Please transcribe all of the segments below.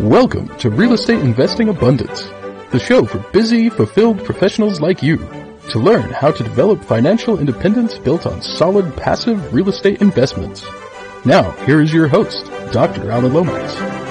Welcome to Real Estate Investing Abundance, the show for busy, fulfilled professionals like you to learn how to develop financial independence built on solid passive real estate investments. Now, here is your host, Dr. Alan Lomax.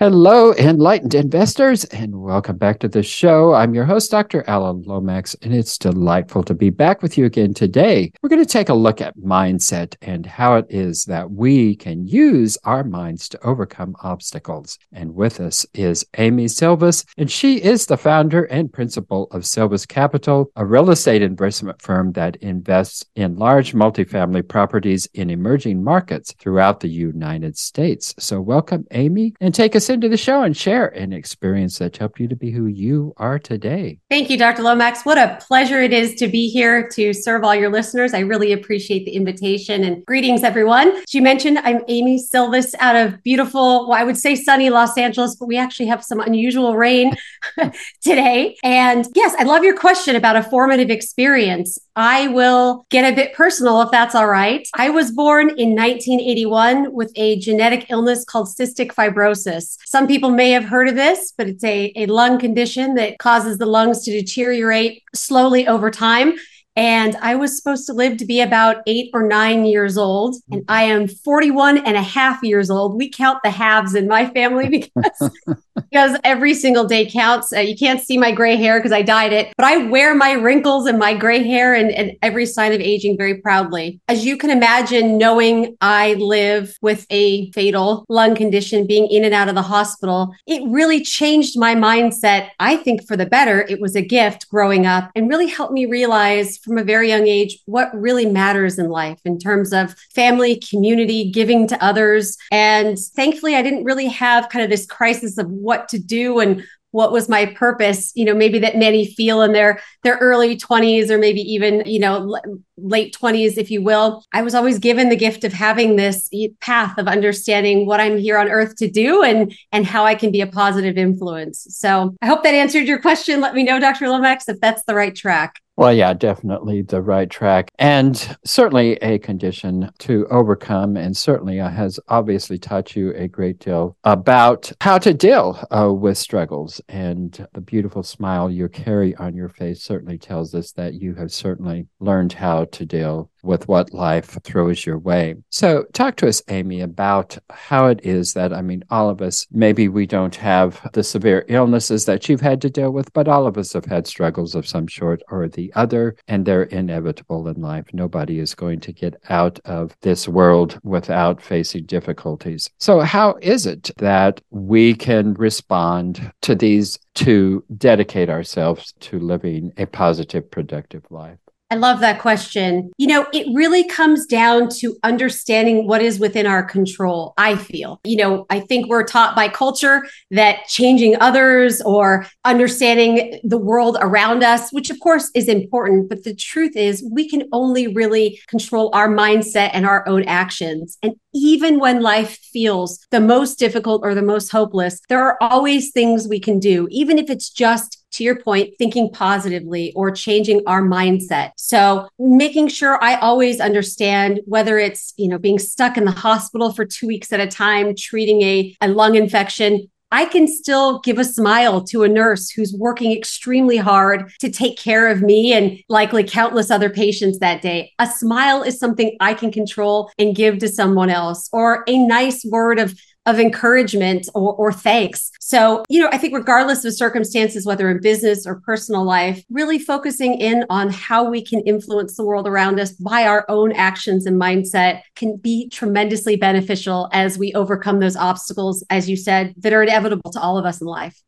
Hello, enlightened investors, and welcome back to the show. I'm your host, Dr. Alan Lomax, and it's delightful to be back with you again today. We're going to take a look at mindset and how it is that we can use our minds to overcome obstacles. And with us is Amy Sylvis, and she is the founder and principal of Sylvis Capital, a real estate investment firm that invests in large multifamily properties in emerging markets throughout the United States. So, welcome, Amy, and take us into the show and share an experience that helped you to be who you are today. Thank you, Dr. Lomax. What a pleasure it is to be here to serve all your listeners. I really appreciate the invitation and greetings, everyone. As you mentioned, I'm Amy Sylvis out of beautiful, well, I would say sunny Los Angeles, but we actually have some unusual rain today. And yes, I love your question about a formative experience. I will get a bit personal if that's all right. I was born in 1981 with a genetic illness called cystic fibrosis. Some people may have heard of this, but it's a, a lung condition that causes the lungs to deteriorate slowly over time. And I was supposed to live to be about eight or nine years old. And I am 41 and a half years old. We count the halves in my family because, because every single day counts. Uh, you can't see my gray hair because I dyed it, but I wear my wrinkles and my gray hair and, and every sign of aging very proudly. As you can imagine, knowing I live with a fatal lung condition, being in and out of the hospital, it really changed my mindset. I think for the better. It was a gift growing up and really helped me realize from a very young age what really matters in life in terms of family, community, giving to others. And thankfully, I didn't really have kind of this crisis of what to do and what was my purpose you know maybe that many feel in their their early 20s or maybe even you know late 20s if you will i was always given the gift of having this path of understanding what i'm here on earth to do and and how i can be a positive influence so i hope that answered your question let me know dr lomax if that's the right track well, yeah, definitely the right track, and certainly a condition to overcome, and certainly has obviously taught you a great deal about how to deal uh, with struggles. And the beautiful smile you carry on your face certainly tells us that you have certainly learned how to deal with what life throws your way. So, talk to us, Amy, about how it is that, I mean, all of us, maybe we don't have the severe illnesses that you've had to deal with, but all of us have had struggles of some sort or the other, and they're inevitable in life. Nobody is going to get out of this world without facing difficulties. So, how is it that we can respond to these to dedicate ourselves to living a positive, productive life? I love that question. You know, it really comes down to understanding what is within our control, I feel. You know, I think we're taught by culture that changing others or understanding the world around us, which of course is important, but the truth is we can only really control our mindset and our own actions. And even when life feels the most difficult or the most hopeless, there are always things we can do, even if it's just to your point, thinking positively or changing our mindset. So making sure I always understand whether it's, you know, being stuck in the hospital for two weeks at a time, treating a, a lung infection, I can still give a smile to a nurse who's working extremely hard to take care of me and likely countless other patients that day. A smile is something I can control and give to someone else, or a nice word of of encouragement or, or thanks. So, you know, I think regardless of circumstances, whether in business or personal life, really focusing in on how we can influence the world around us by our own actions and mindset can be tremendously beneficial as we overcome those obstacles, as you said, that are inevitable to all of us in life.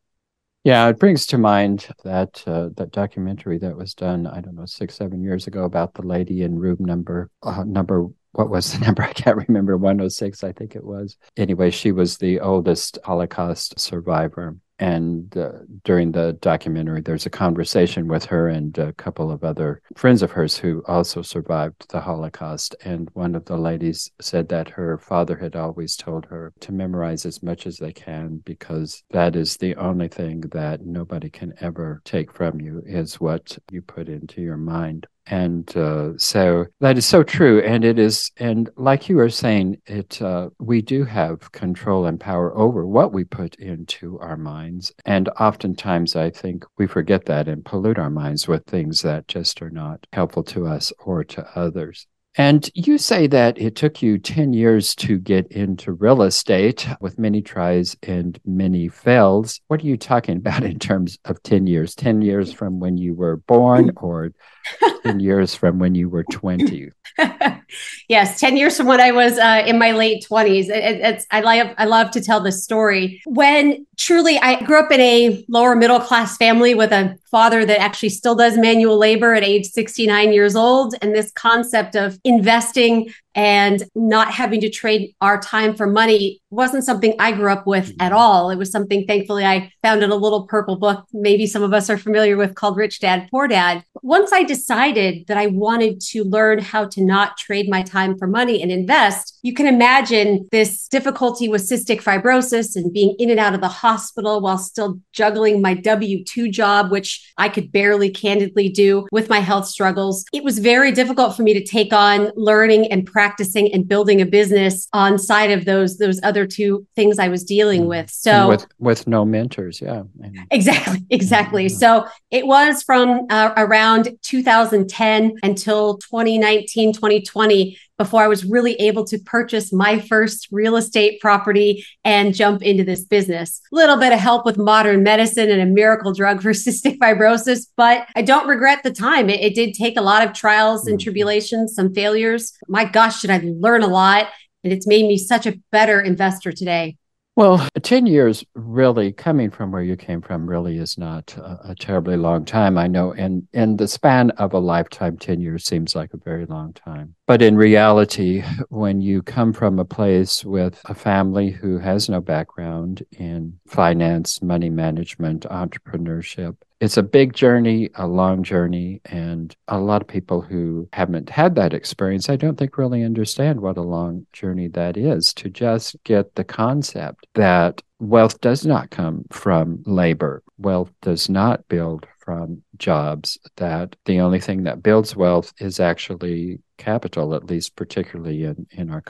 Yeah, it brings to mind that uh, that documentary that was done, I don't know, six, seven years ago about the lady in room number uh, number what was the number? I can't remember. 106, I think it was. Anyway, she was the oldest Holocaust survivor. And uh, during the documentary, there's a conversation with her and a couple of other friends of hers who also survived the Holocaust. And one of the ladies said that her father had always told her to memorize as much as they can because that is the only thing that nobody can ever take from you is what you put into your mind and uh, so that is so true and it is and like you were saying it uh, we do have control and power over what we put into our minds and oftentimes i think we forget that and pollute our minds with things that just are not helpful to us or to others and you say that it took you 10 years to get into real estate with many tries and many fails. What are you talking about in terms of 10 years? 10 years from when you were born or 10 years from when you were 20? yes, 10 years from when I was uh, in my late 20s. It, it's, I, love, I love to tell this story. When truly I grew up in a lower middle class family with a father that actually still does manual labor at age 69 years old. And this concept of investing and not having to trade our time for money wasn't something I grew up with at mm-hmm. all. It was something, thankfully, I found in a little purple book, maybe some of us are familiar with called Rich Dad, Poor Dad. Once I decided that I wanted to learn how to not trade my time for money and invest, you can imagine this difficulty with cystic fibrosis and being in and out of the hospital while still juggling my W 2 job, which I could barely candidly do with my health struggles. It was very difficult for me to take on learning and practicing and building a business on side of those, those other two things I was dealing mm. with. So and with, with no mentors. Yeah. Exactly. Exactly. So it was from uh, around 2010 until 2019, 2020 before I was really able to purchase my first real estate property and jump into this business. A little bit of help with modern medicine and a miracle drug for cystic fibrosis, but I don't regret the time. It, it did take a lot of trials and mm-hmm. tribulations, some failures. My gosh, did I learn a lot? And it's made me such a better investor today. Well, 10 years really coming from where you came from really is not a, a, terribly long time. I know in, in the span of a lifetime, 10 years seems like a very long time. But in reality, when you come from a place with a family who has no background in finance, money management, entrepreneurship, it's a big journey, a long journey, and a lot of people who haven't had that experience, I don't think really understand what a long journey that is to just get the concept that wealth does not come from labor. Wealth does not build from jobs, that the only thing that builds wealth is actually capital, at least particularly in, in our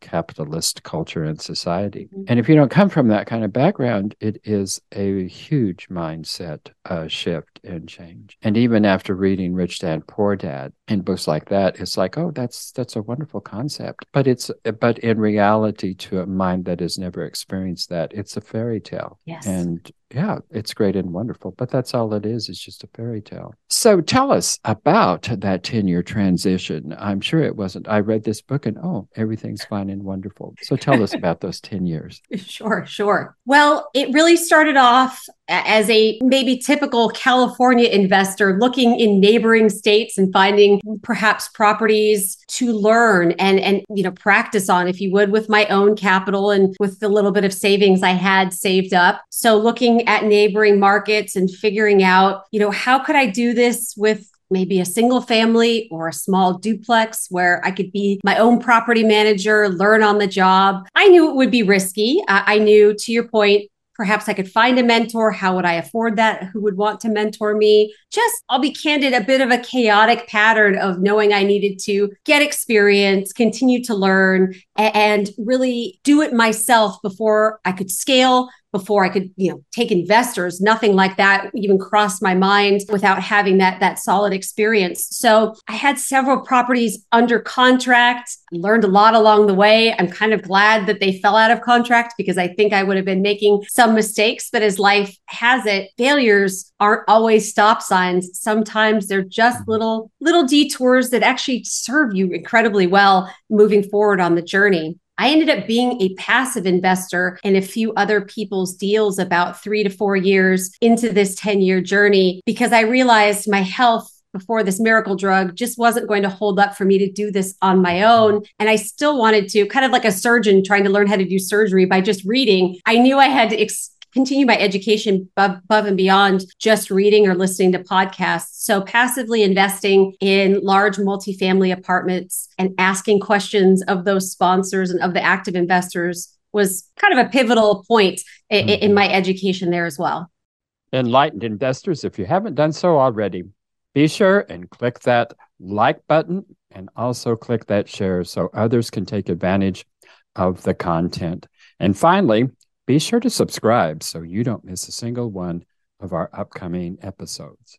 capitalist culture and society. Mm-hmm. And if you don't come from that kind of background, it is a huge mindset uh, shift and change. And even after reading Rich Dad Poor Dad and books like that, it's like, oh, that's that's a wonderful concept. But it's but in reality, to a mind that has never experienced that, it's a fairy tale. Yes. And yeah, it's great and wonderful, but that's all it is. It's just a fairy tale. So tell us about that 10 year transition. I'm sure it wasn't. I read this book and oh, everything's fine and wonderful. So tell us about those 10 years. Sure, sure. Well, it really started off as a maybe typical California investor looking in neighboring states and finding perhaps properties to learn and and you know practice on if you would with my own capital and with the little bit of savings I had saved up. So looking at neighboring markets and figuring out, you know, how could I do this with maybe a single family or a small duplex where I could be my own property manager, learn on the job. I knew it would be risky. I knew, to your point, Perhaps I could find a mentor. How would I afford that? Who would want to mentor me? Just, I'll be candid, a bit of a chaotic pattern of knowing I needed to get experience, continue to learn, and really do it myself before I could scale, before I could, you know, take investors. Nothing like that even crossed my mind without having that that solid experience. So I had several properties under contract, learned a lot along the way. I'm kind of glad that they fell out of contract because I think I would have been making some mistakes. But as life has it, failures aren't always stop signs. Sometimes they're just mm-hmm. little little detours that actually serve you incredibly well moving forward on the journey. I ended up being a passive investor in a few other people's deals about three to four years into this 10 year journey because I realized my health before this miracle drug just wasn't going to hold up for me to do this on my own. And I still wanted to, kind of like a surgeon trying to learn how to do surgery by just reading. I knew I had to ex- continue my education above and beyond just reading or listening to podcasts. So passively investing in large multifamily apartments and asking questions of those sponsors and of the active investors was kind of a pivotal point mm-hmm. in, in my education there as well. Enlightened investors, if you haven't done so already, be sure and click that like button and also click that share so others can take advantage of the content. And finally, be sure to subscribe so you don't miss a single one of our upcoming episodes.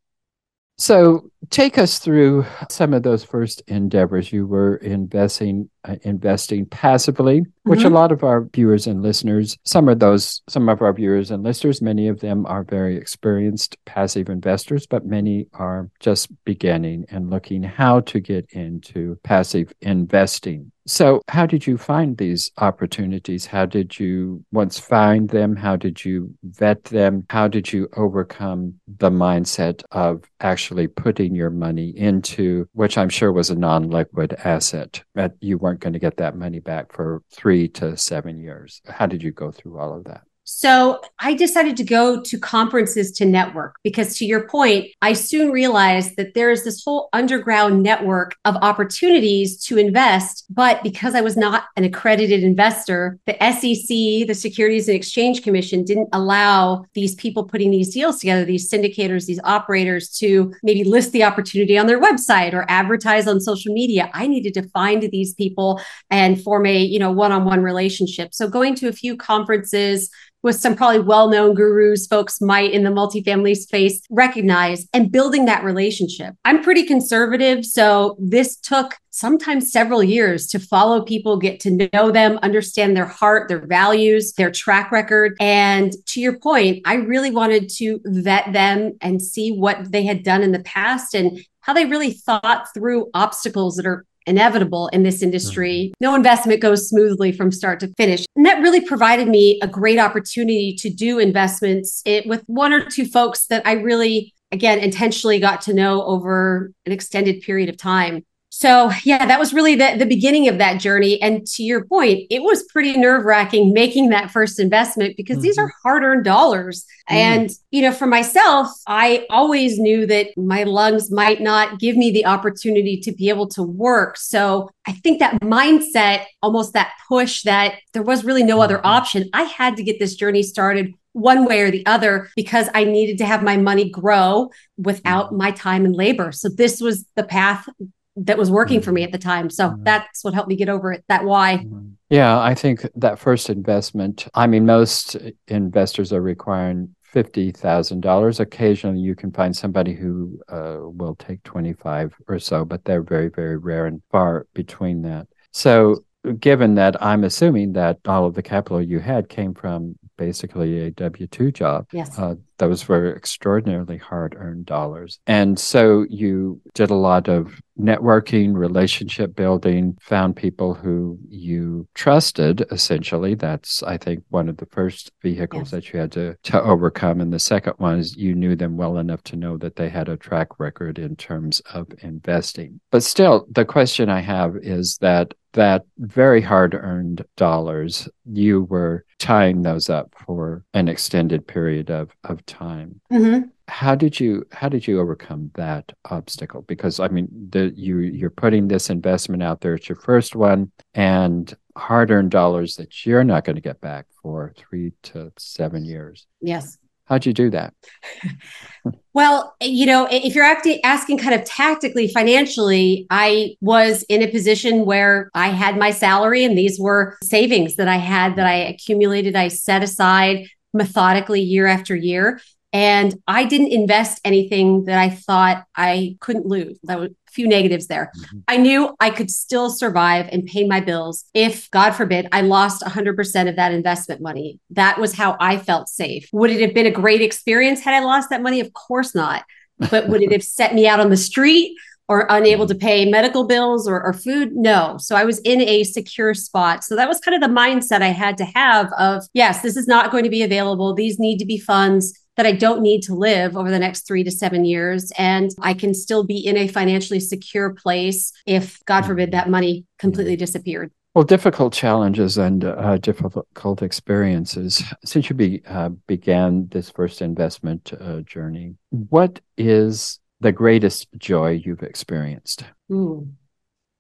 So, take us through some of those first endeavors. You were investing investing passively, mm-hmm. which a mm-hmm. lot of our viewers and listeners, some of those, some of our viewers and listeners, many of them are very experienced passive investors, but many are just beginning and looking how to get into passive investing. So, how did you find these opportunities? How did you once find them? How did you vet them? How did you overcome the mindset of actually putting your money into, which I'm sure was a non liquid asset, that you weren't going to get that money back for three to seven years? How did you go through all of that? So I decided to go to conferences to network because, to your point, I soon realized that there is this whole underground network of opportunities to invest. But because I was not an accredited investor, the SEC, the Securities and Exchange Commission, didn't allow these people putting these deals together, these syndicators, these operators to maybe list the opportunity on their website or advertise on social media. I needed to find these people and form a, you know, one-on-one relationship. So going to a few conferences, with some probably well-known gurus folks might in the multifamily space recognize and building that relationship. I'm pretty conservative, so this took sometimes several years to follow people, get to know them, understand their heart, their values, their track record. And to your point, I really wanted to vet them and see what they had done in the past and how they really thought through obstacles that are inevitable in this industry. Mm-hmm. No investment goes smoothly from start to finish. And that really provided me a great opportunity to do investments it, with one or two folks that I really, again, intentionally got to know over an extended period of time so yeah that was really the, the beginning of that journey and to your point it was pretty nerve wracking making that first investment because mm-hmm. these are hard earned dollars mm-hmm. and you know for myself i always knew that my lungs might not give me the opportunity to be able to work so i think that mindset almost that push that there was really no other mm-hmm. option i had to get this journey started one way or the other because I needed to have my money grow without mm-hmm. my time and labor. So this was the path that was working for me mm-hmm. at the time. So mm-hmm. that's what helped me get over it. That why. Mm-hmm. Yeah, I think that first investment. I mean, most investors are requiring fifty thousand dollars. Occasionally, you can find somebody who uh, will take twenty five or so, but they're very, very rare and far between that. So, given that, I'm assuming that all of the capital you had came from basically a W 2 job. Yes. Uh, those were extraordinarily hard earned dollars. And so you did a lot of networking, relationship building, found people who you trusted, essentially. That's, I think, one of the first vehicles yes. that you had to, to overcome. And the second one is you knew them well enough to know that they had a track record in terms of investing. But still, the question I have is that that very hard earned dollars, you were tying those up for an extended period of, of time. Mm-hmm. How did you how did you overcome that obstacle? Because I mean, the, you you're putting this investment out there. It's your first one, and hard earned dollars that you're not going to get back for three to seven years. Yes. How'd you do that? well, you know, if you're asking kind of tactically, financially, I was in a position where I had my salary and these were savings that I had that I accumulated, I set aside methodically year after year. And I didn't invest anything that I thought I couldn't lose. That was a few negatives there. Mm-hmm. I knew I could still survive and pay my bills if, God forbid, I lost 100% of that investment money. That was how I felt safe. Would it have been a great experience had I lost that money? Of course not. But would it have set me out on the street? Or unable to pay medical bills or, or, food. No. So I was in a secure spot. So that was kind of the mindset I had to have of, yes, this is not going to be available. These need to be funds that I don't need to live over the next three to seven years. And I can still be in a financially secure place if, God forbid, that money completely disappeared. Well, difficult challenges and uh, difficult experiences. Since you be, uh, began this first investment uh, journey, what is the greatest joy you've experienced? Ooh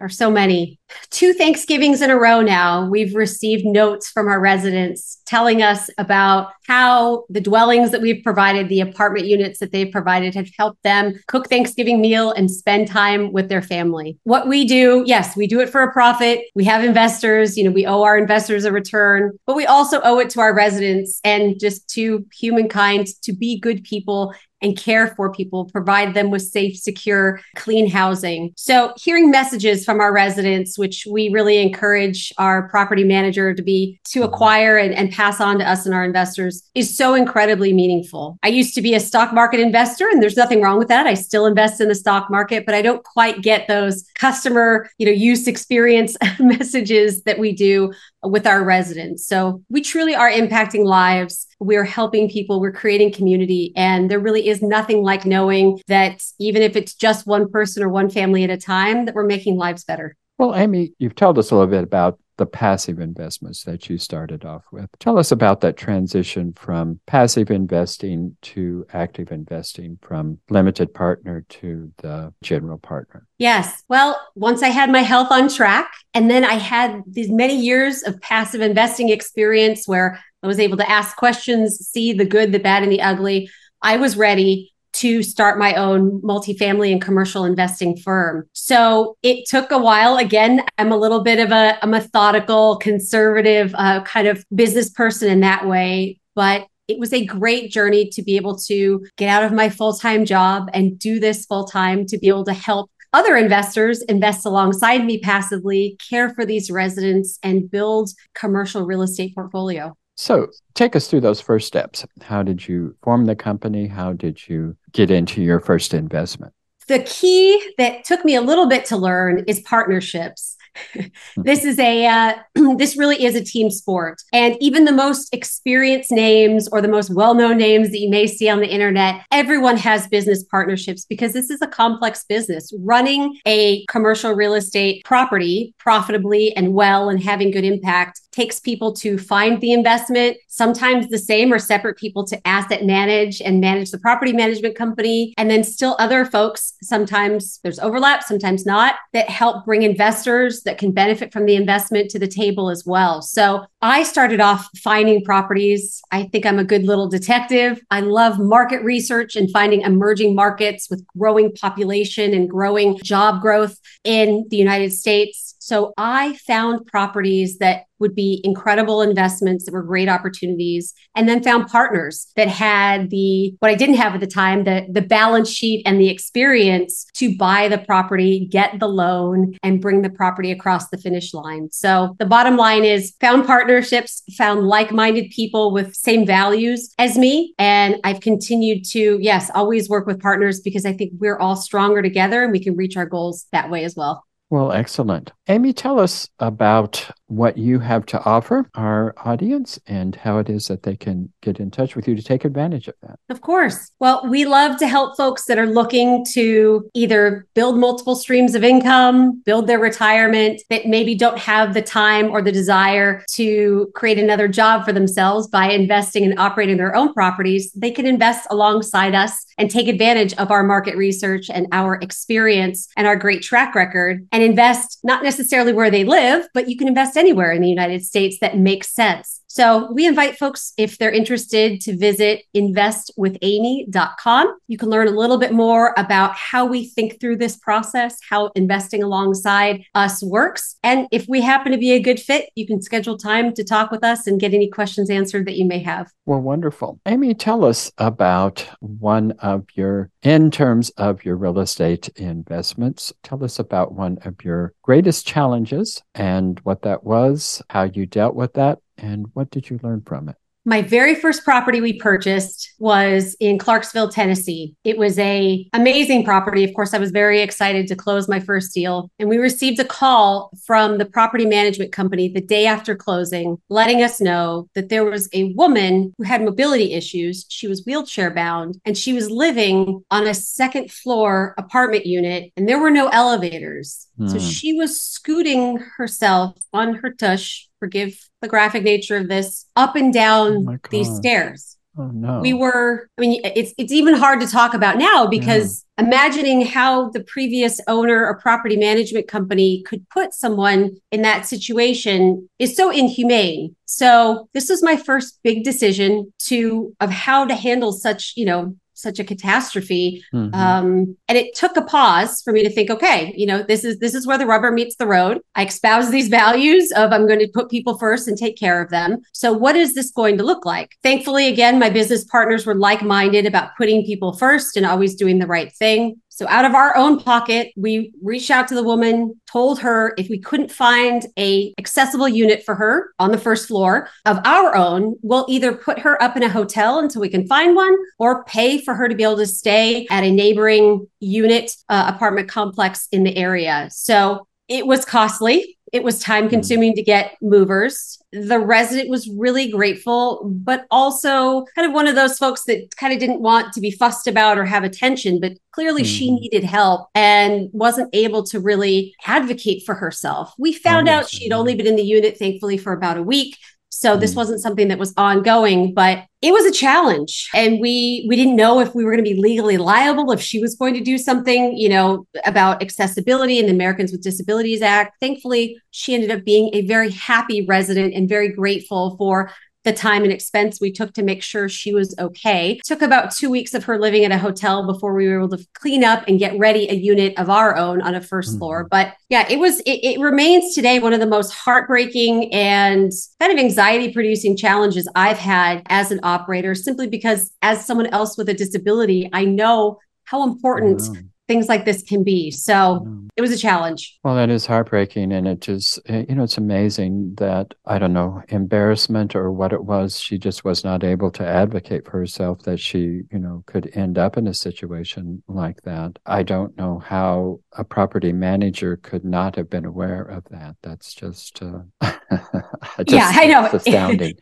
are so many. Two Thanksgivings in a row now, we've received notes from our residents telling us about how the dwellings that we've provided, the apartment units that they've provided, have helped them cook Thanksgiving meal and spend time with their family. What we do, yes, we do it for a profit. We have investors, you know, we owe our investors a return, but we also owe it to our residents and just to humankind to be good people and care for people, provide them with safe, secure, clean housing. So, hearing messages from our residents, which we really encourage our property manager to be to mm-hmm. acquire and, and pass on to us and our investors, is so incredibly meaningful. I used to be a stock market investor, and there's nothing wrong with that. I still invest in the stock market, but I don't quite get those customer, you know, use experience messages that we do with our residents. So we truly are impacting lives. We're helping people, we're creating community. And there really is nothing like knowing that even if it's just one person or one family at a time, that we're making lives better. Well, Amy, you've told us a little bit about the passive investments that you started off with. Tell us about that transition from passive investing to active investing, from limited partner to the general partner. Yes. Well, once I had my health on track, and then I had these many years of passive investing experience where I was able to ask questions, see the good, the bad, and the ugly. I was ready to start my own multifamily and commercial investing firm. So it took a while. Again, I'm a little bit of a, a methodical, conservative uh, kind of business person in that way, but it was a great journey to be able to get out of my full time job and do this full time to be able to help other investors invest alongside me passively, care for these residents, and build commercial real estate portfolio. So, take us through those first steps. How did you form the company? How did you get into your first investment? The key that took me a little bit to learn is partnerships. this is a uh, this really is a team sport. And even the most experienced names or the most well-known names that you may see on the internet everyone has business partnerships because this is a complex business. Running a commercial real estate property profitably and well and having good impact takes people to find the investment sometimes the same or separate people to asset manage and manage the property management company. And then still other folks sometimes there's overlap sometimes not that help bring investors that can benefit from the investment to the table as well. So I started off finding properties. I think I'm a good little detective. I love market research and finding emerging markets with growing population and growing job growth in the United States. So I found properties that would be incredible investments that were great opportunities and then found partners that had the what I didn't have at the time the the balance sheet and the experience to buy the property get the loan and bring the property across the finish line. So the bottom line is found partnerships found like-minded people with same values as me and I've continued to yes always work with partners because I think we're all stronger together and we can reach our goals that way as well well, excellent. Amy, tell us about what you have to offer our audience and how it is that they can get in touch with you to take advantage of that. Of course. Well, we love to help folks that are looking to either build multiple streams of income, build their retirement, that maybe don't have the time or the desire to create another job for themselves by investing and operating their own properties. They can invest alongside us and take advantage of our market research and our experience and our great track record and invest not necessarily where they live, but you can invest anywhere in the United States that makes sense. So we invite folks, if they're interested, to visit investwithamy.com. You can learn a little bit more about how we think through this process, how investing alongside us works. And if we happen to be a good fit, you can schedule time to talk with us and get any questions answered that you may have. Well, wonderful. Amy, tell us about one of your, in terms of your real estate investments, tell us about one of your greatest challenges and what that was, how you dealt with that, and what did you learn from it? My very first property we purchased was in Clarksville, Tennessee. It was a amazing property. Of course, I was very excited to close my first deal, and we received a call from the property management company the day after closing, letting us know that there was a woman who had mobility issues. She was wheelchair bound, and she was living on a second floor apartment unit, and there were no elevators. Mm. So hmm. she was scooting herself on her tush forgive the graphic nature of this, up and down oh these stairs. Oh no. We were, I mean, it's it's even hard to talk about now because yeah. imagining how the previous owner or property management company could put someone in that situation is so inhumane. So this was my first big decision to of how to handle such, you know, such a catastrophe mm-hmm. um, and it took a pause for me to think okay you know this is this is where the rubber meets the road. I espouse these values of i'm going to put people first and take care of them. So what is this going to look like? Thankfully again my business partners were like-minded about putting people first and always doing the right thing so out of our own pocket, we reached out to the woman, told her if we couldn't find a accessible unit for her on the first floor of our own, we'll either put her up in a hotel until we can find one or pay for her to be able to stay at a neighboring unit uh, apartment complex in the area. So it was costly it was time hmm. consuming to get movers. The resident was really grateful, but also kind of one of those folks that kind of didn't want to be fussed about or have attention, but clearly mm. she hmm. needed help and wasn't able to really advocate for herself. We found out she'd only been in the unit, thankfully, for about a week. So this mm. wasn't something that was ongoing, but it was a challenge. And we we didn't know if we were going to be legally liable if she was going to do something, you know, about accessibility and the Americans with Disabilities Act. Thankfully, she ended up being a very happy resident and very grateful for the time and expense we took to make sure she was okay. It took about two weeks of her living at a hotel before we were able to clean up and get ready a unit of our own on a 1st mm-hmm. floor. But yeah, it was, it, it remains today one of the most heartbreaking and kind of anxiety producing challenges I've had as an operator, simply because as someone else with a disability, I know how important things like this can be. So it was a challenge. Well, that is heartbreaking. And it just, eh, you know, it's amazing that, I don't know, embarrassment or what it was, she just was not able to advocate for herself that she, you know, could end up in a situation like that. I don't know how a property manager could not have been aware of that. That's just, uh, just yeah, I know. astounding.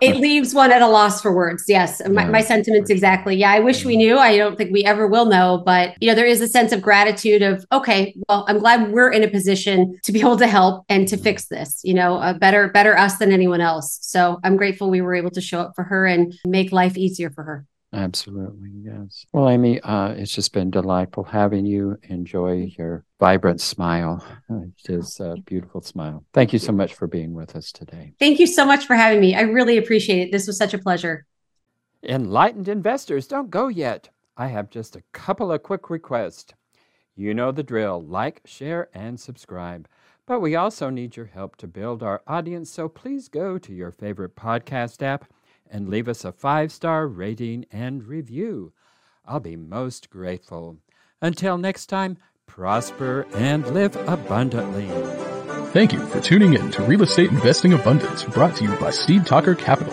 it leaves one at a loss for words. Yes. My, yeah, my sentiments exactly. Yeah. I wish we knew. I don't think we ever will know, but, you know, there is a sense of gratitude of, okay, well, I'm glad we're in a position to be able to help and to fix this, you know, a better, better us than anyone else. So I'm grateful we were able to show up for her and make life easier for her. Absolutely, yes. Well, Amy, uh, it's just been delightful having you. Enjoy your vibrant smile. It is a beautiful smile. Thank you so much for being with us today. Thank you so much for having me. I really appreciate it. This was such a pleasure. Enlightened investors, don't go yet. I have just a couple of quick requests. You know the drill like, share, and subscribe. But we also need your help to build our audience, so please go to your favorite podcast app and leave us a five star rating and review. I'll be most grateful. Until next time, prosper and live abundantly. Thank you for tuning in to Real Estate Investing Abundance, brought to you by Steve Talker Capital,